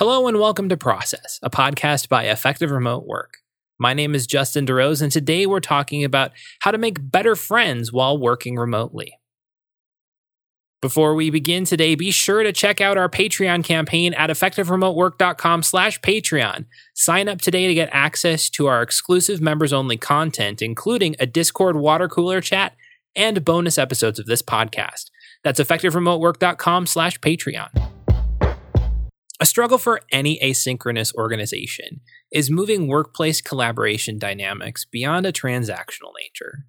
Hello and welcome to Process, a podcast by Effective Remote Work. My name is Justin DeRose, and today we're talking about how to make better friends while working remotely. Before we begin today, be sure to check out our Patreon campaign at effectiveremotework.com slash Patreon. Sign up today to get access to our exclusive members-only content, including a Discord water cooler chat and bonus episodes of this podcast. That's effectiveremotework.com slash Patreon. A struggle for any asynchronous organization is moving workplace collaboration dynamics beyond a transactional nature.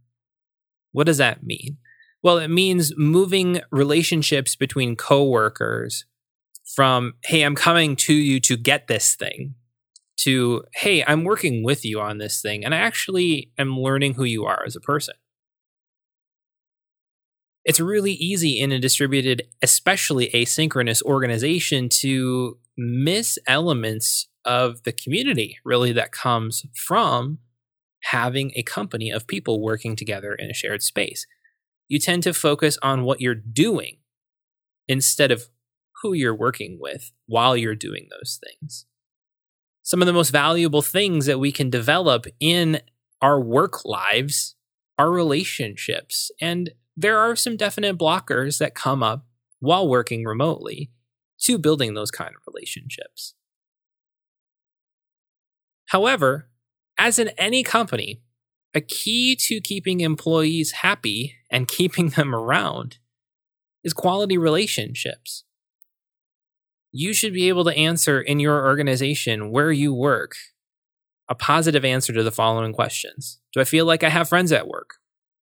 What does that mean? Well, it means moving relationships between coworkers from, hey, I'm coming to you to get this thing, to, hey, I'm working with you on this thing, and I actually am learning who you are as a person. It's really easy in a distributed, especially asynchronous organization to miss elements of the community, really, that comes from having a company of people working together in a shared space. You tend to focus on what you're doing instead of who you're working with while you're doing those things. Some of the most valuable things that we can develop in our work lives are relationships. And there are some definite blockers that come up while working remotely to building those kind of relationships. However, as in any company, a key to keeping employees happy and keeping them around is quality relationships. You should be able to answer in your organization where you work a positive answer to the following questions Do I feel like I have friends at work?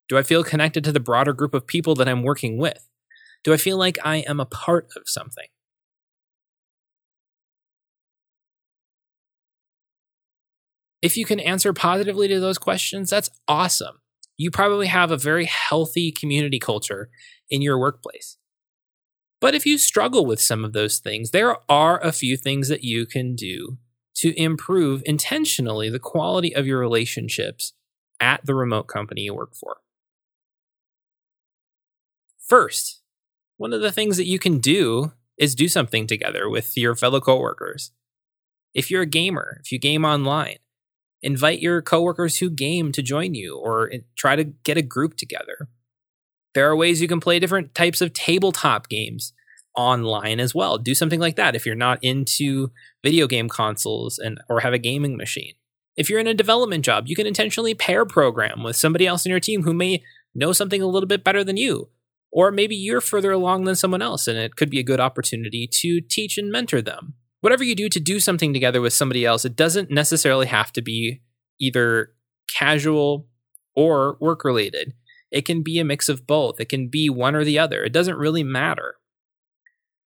Do I feel connected to the broader group of people that I'm working with? Do I feel like I am a part of something? If you can answer positively to those questions, that's awesome. You probably have a very healthy community culture in your workplace. But if you struggle with some of those things, there are a few things that you can do to improve intentionally the quality of your relationships at the remote company you work for. First, one of the things that you can do is do something together with your fellow coworkers. If you're a gamer, if you game online, invite your coworkers who game to join you or eh, try to get a group together. There are ways you can play different types of tabletop games online as well. Do something like that if you're not into video game consoles and or have a gaming machine. If you're in a development job, you can intentionally pair program with somebody else in your team who may know something a little bit better than you. Or maybe you're further along than someone else and it could be a good opportunity to teach and mentor them whatever you do to do something together with somebody else, it doesn't necessarily have to be either casual or work related. It can be a mix of both. It can be one or the other. It doesn't really matter.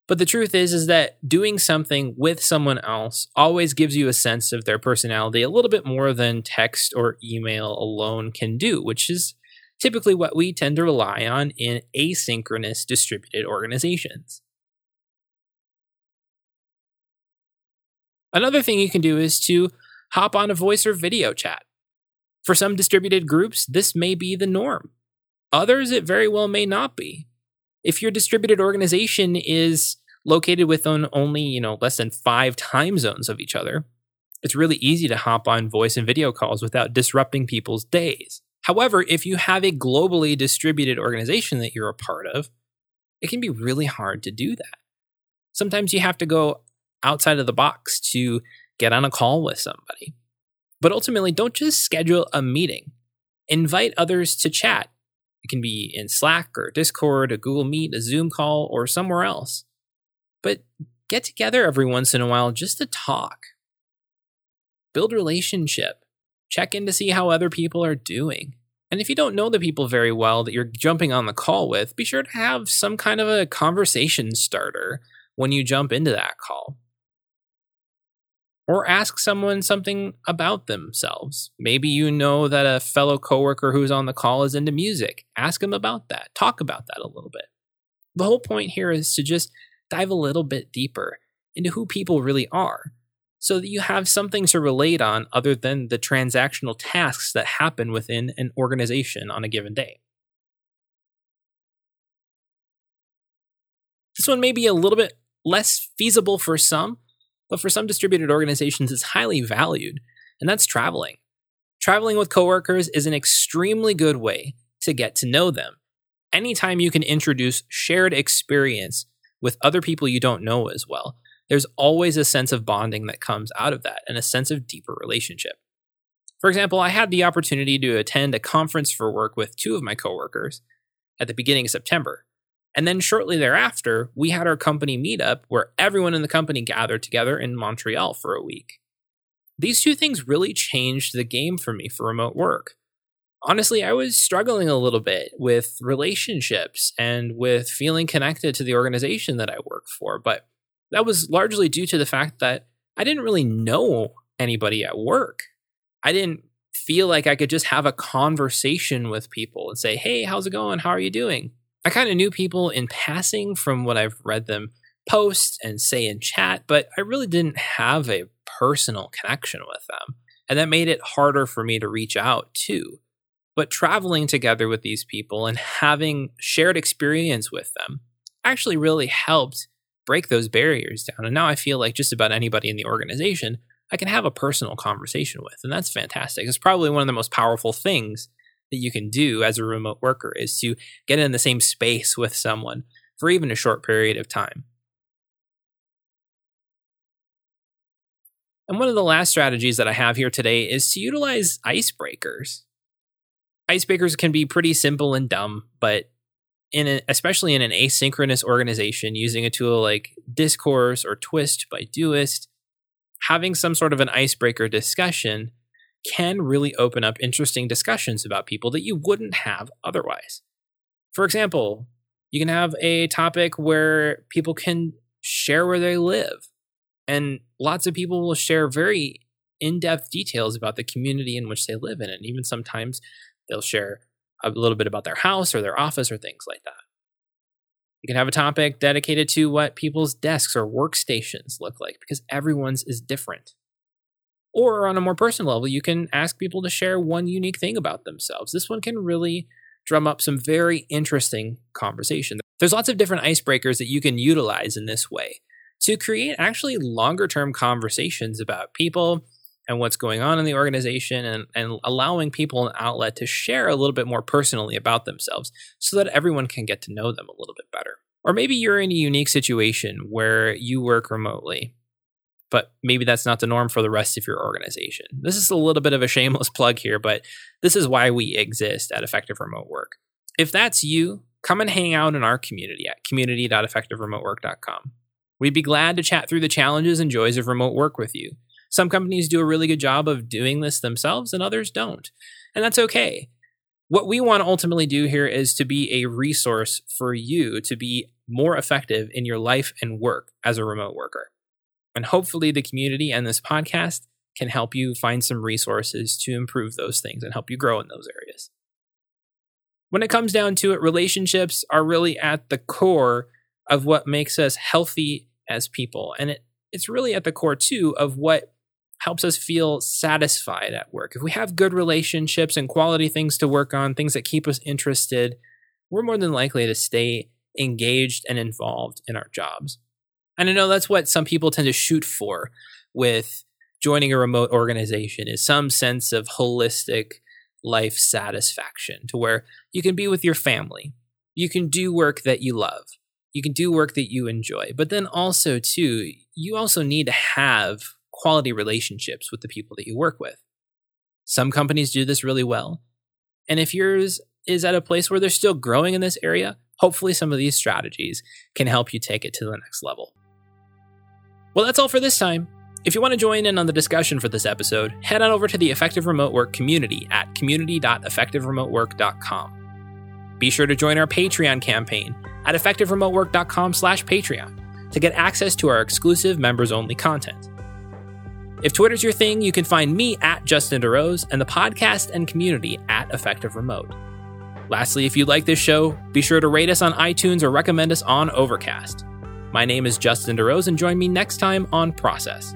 But the truth is is that doing something with someone else always gives you a sense of their personality a little bit more than text or email alone can do, which is typically what we tend to rely on in asynchronous distributed organizations. Another thing you can do is to hop on a voice or video chat. For some distributed groups, this may be the norm. Others, it very well may not be. If your distributed organization is located within only, you know, less than five time zones of each other, it's really easy to hop on voice and video calls without disrupting people's days. However, if you have a globally distributed organization that you're a part of, it can be really hard to do that. Sometimes you have to go outside of the box to get on a call with somebody. But ultimately, don't just schedule a meeting. Invite others to chat. It can be in Slack or Discord, a Google Meet, a Zoom call, or somewhere else. But get together every once in a while just to talk. Build relationship. Check in to see how other people are doing. And if you don't know the people very well that you're jumping on the call with, be sure to have some kind of a conversation starter when you jump into that call or ask someone something about themselves. Maybe you know that a fellow coworker who's on the call is into music. Ask them about that. Talk about that a little bit. The whole point here is to just dive a little bit deeper into who people really are so that you have something to relate on other than the transactional tasks that happen within an organization on a given day. This one may be a little bit less feasible for some, but for some distributed organizations, it's highly valued, and that's traveling. Traveling with coworkers is an extremely good way to get to know them. Anytime you can introduce shared experience with other people you don't know as well, there's always a sense of bonding that comes out of that and a sense of deeper relationship. For example, I had the opportunity to attend a conference for work with two of my coworkers at the beginning of September. And then shortly thereafter, we had our company meetup where everyone in the company gathered together in Montreal for a week. These two things really changed the game for me for remote work. Honestly, I was struggling a little bit with relationships and with feeling connected to the organization that I work for, but that was largely due to the fact that I didn't really know anybody at work. I didn't feel like I could just have a conversation with people and say, Hey, how's it going? How are you doing? I kind of knew people in passing from what I've read them post and say in chat, but I really didn't have a personal connection with them. And that made it harder for me to reach out too. But traveling together with these people and having shared experience with them actually really helped break those barriers down. And now I feel like just about anybody in the organization I can have a personal conversation with. And that's fantastic. It's probably one of the most powerful things that you can do as a remote worker is to get in the same space with someone for even a short period of time. And one of the last strategies that I have here today is to utilize icebreakers. Icebreakers can be pretty simple and dumb, but in especially in an asynchronous organization using a tool like Discourse or Twist by Doist, having some sort of an icebreaker discussion can really open up interesting discussions about people that you wouldn't have otherwise. For example, you can have a topic where people can share where they live. And lots of people will share very in depth details about the community in which they live in. And even sometimes they'll share a little bit about their house or their office or things like that. You can have a topic dedicated to what people's desks or workstations look like because everyone's is different. Or on a more personal level, you can ask people to share one unique thing about themselves. This one can really drum up some very interesting conversation. There's lots of different icebreakers that you can utilize in this way to create actually longer term conversations about people and what's going on in the organization and, and allowing people an outlet to share a little bit more personally about themselves so that everyone can get to know them a little bit better. Or maybe you're in a unique situation where you work remotely but maybe that's not the norm for the rest of your organization. This is a little bit of a shameless plug here, but this is why we exist at Effective Remote Work. If that's you, come and hang out in our community at community.effectiveremotework.com. We'd be glad to chat through the challenges and joys of remote work with you. Some companies do a really good job of doing this themselves, and others don't. And that's okay. What we want to ultimately do here is to be a resource for you to be more effective in your life and work as a remote worker. And hopefully, the community and this podcast can help you find some resources to improve those things and help you grow in those areas. When it comes down to it, relationships are really at the core of what makes us healthy as people. And it, it's really at the core, too, of what helps us feel satisfied at work. If we have good relationships and quality things to work on, things that keep us interested, we're more than likely to stay engaged and involved in our jobs. And I know that's what some people tend to shoot for with joining a remote organization is some sense of holistic life satisfaction to where you can be with your family. You can do work that you love. You can do work that you enjoy. But then also too, you also need to have quality relationships with the people that you work with. Some companies do this really well. And if yours is at a place where they're still growing in this area, hopefully some of these strategies can help you take it to the next level. Well, that's all for this time. If you want to join in on the discussion for this episode, head on over to the Effective Remote Work community at community.effectiveremotework.com. Be sure to join our Patreon campaign at effectiveremotework.com slash Patreon to get access to our exclusive members-only content. If Twitter's your thing, you can find me at Justin DeRose and the podcast and community at Effective Remote. Lastly, if you like this show, be sure to rate us on iTunes or recommend us on Overcast. My name is Justin DeRose, and join me next time on Process.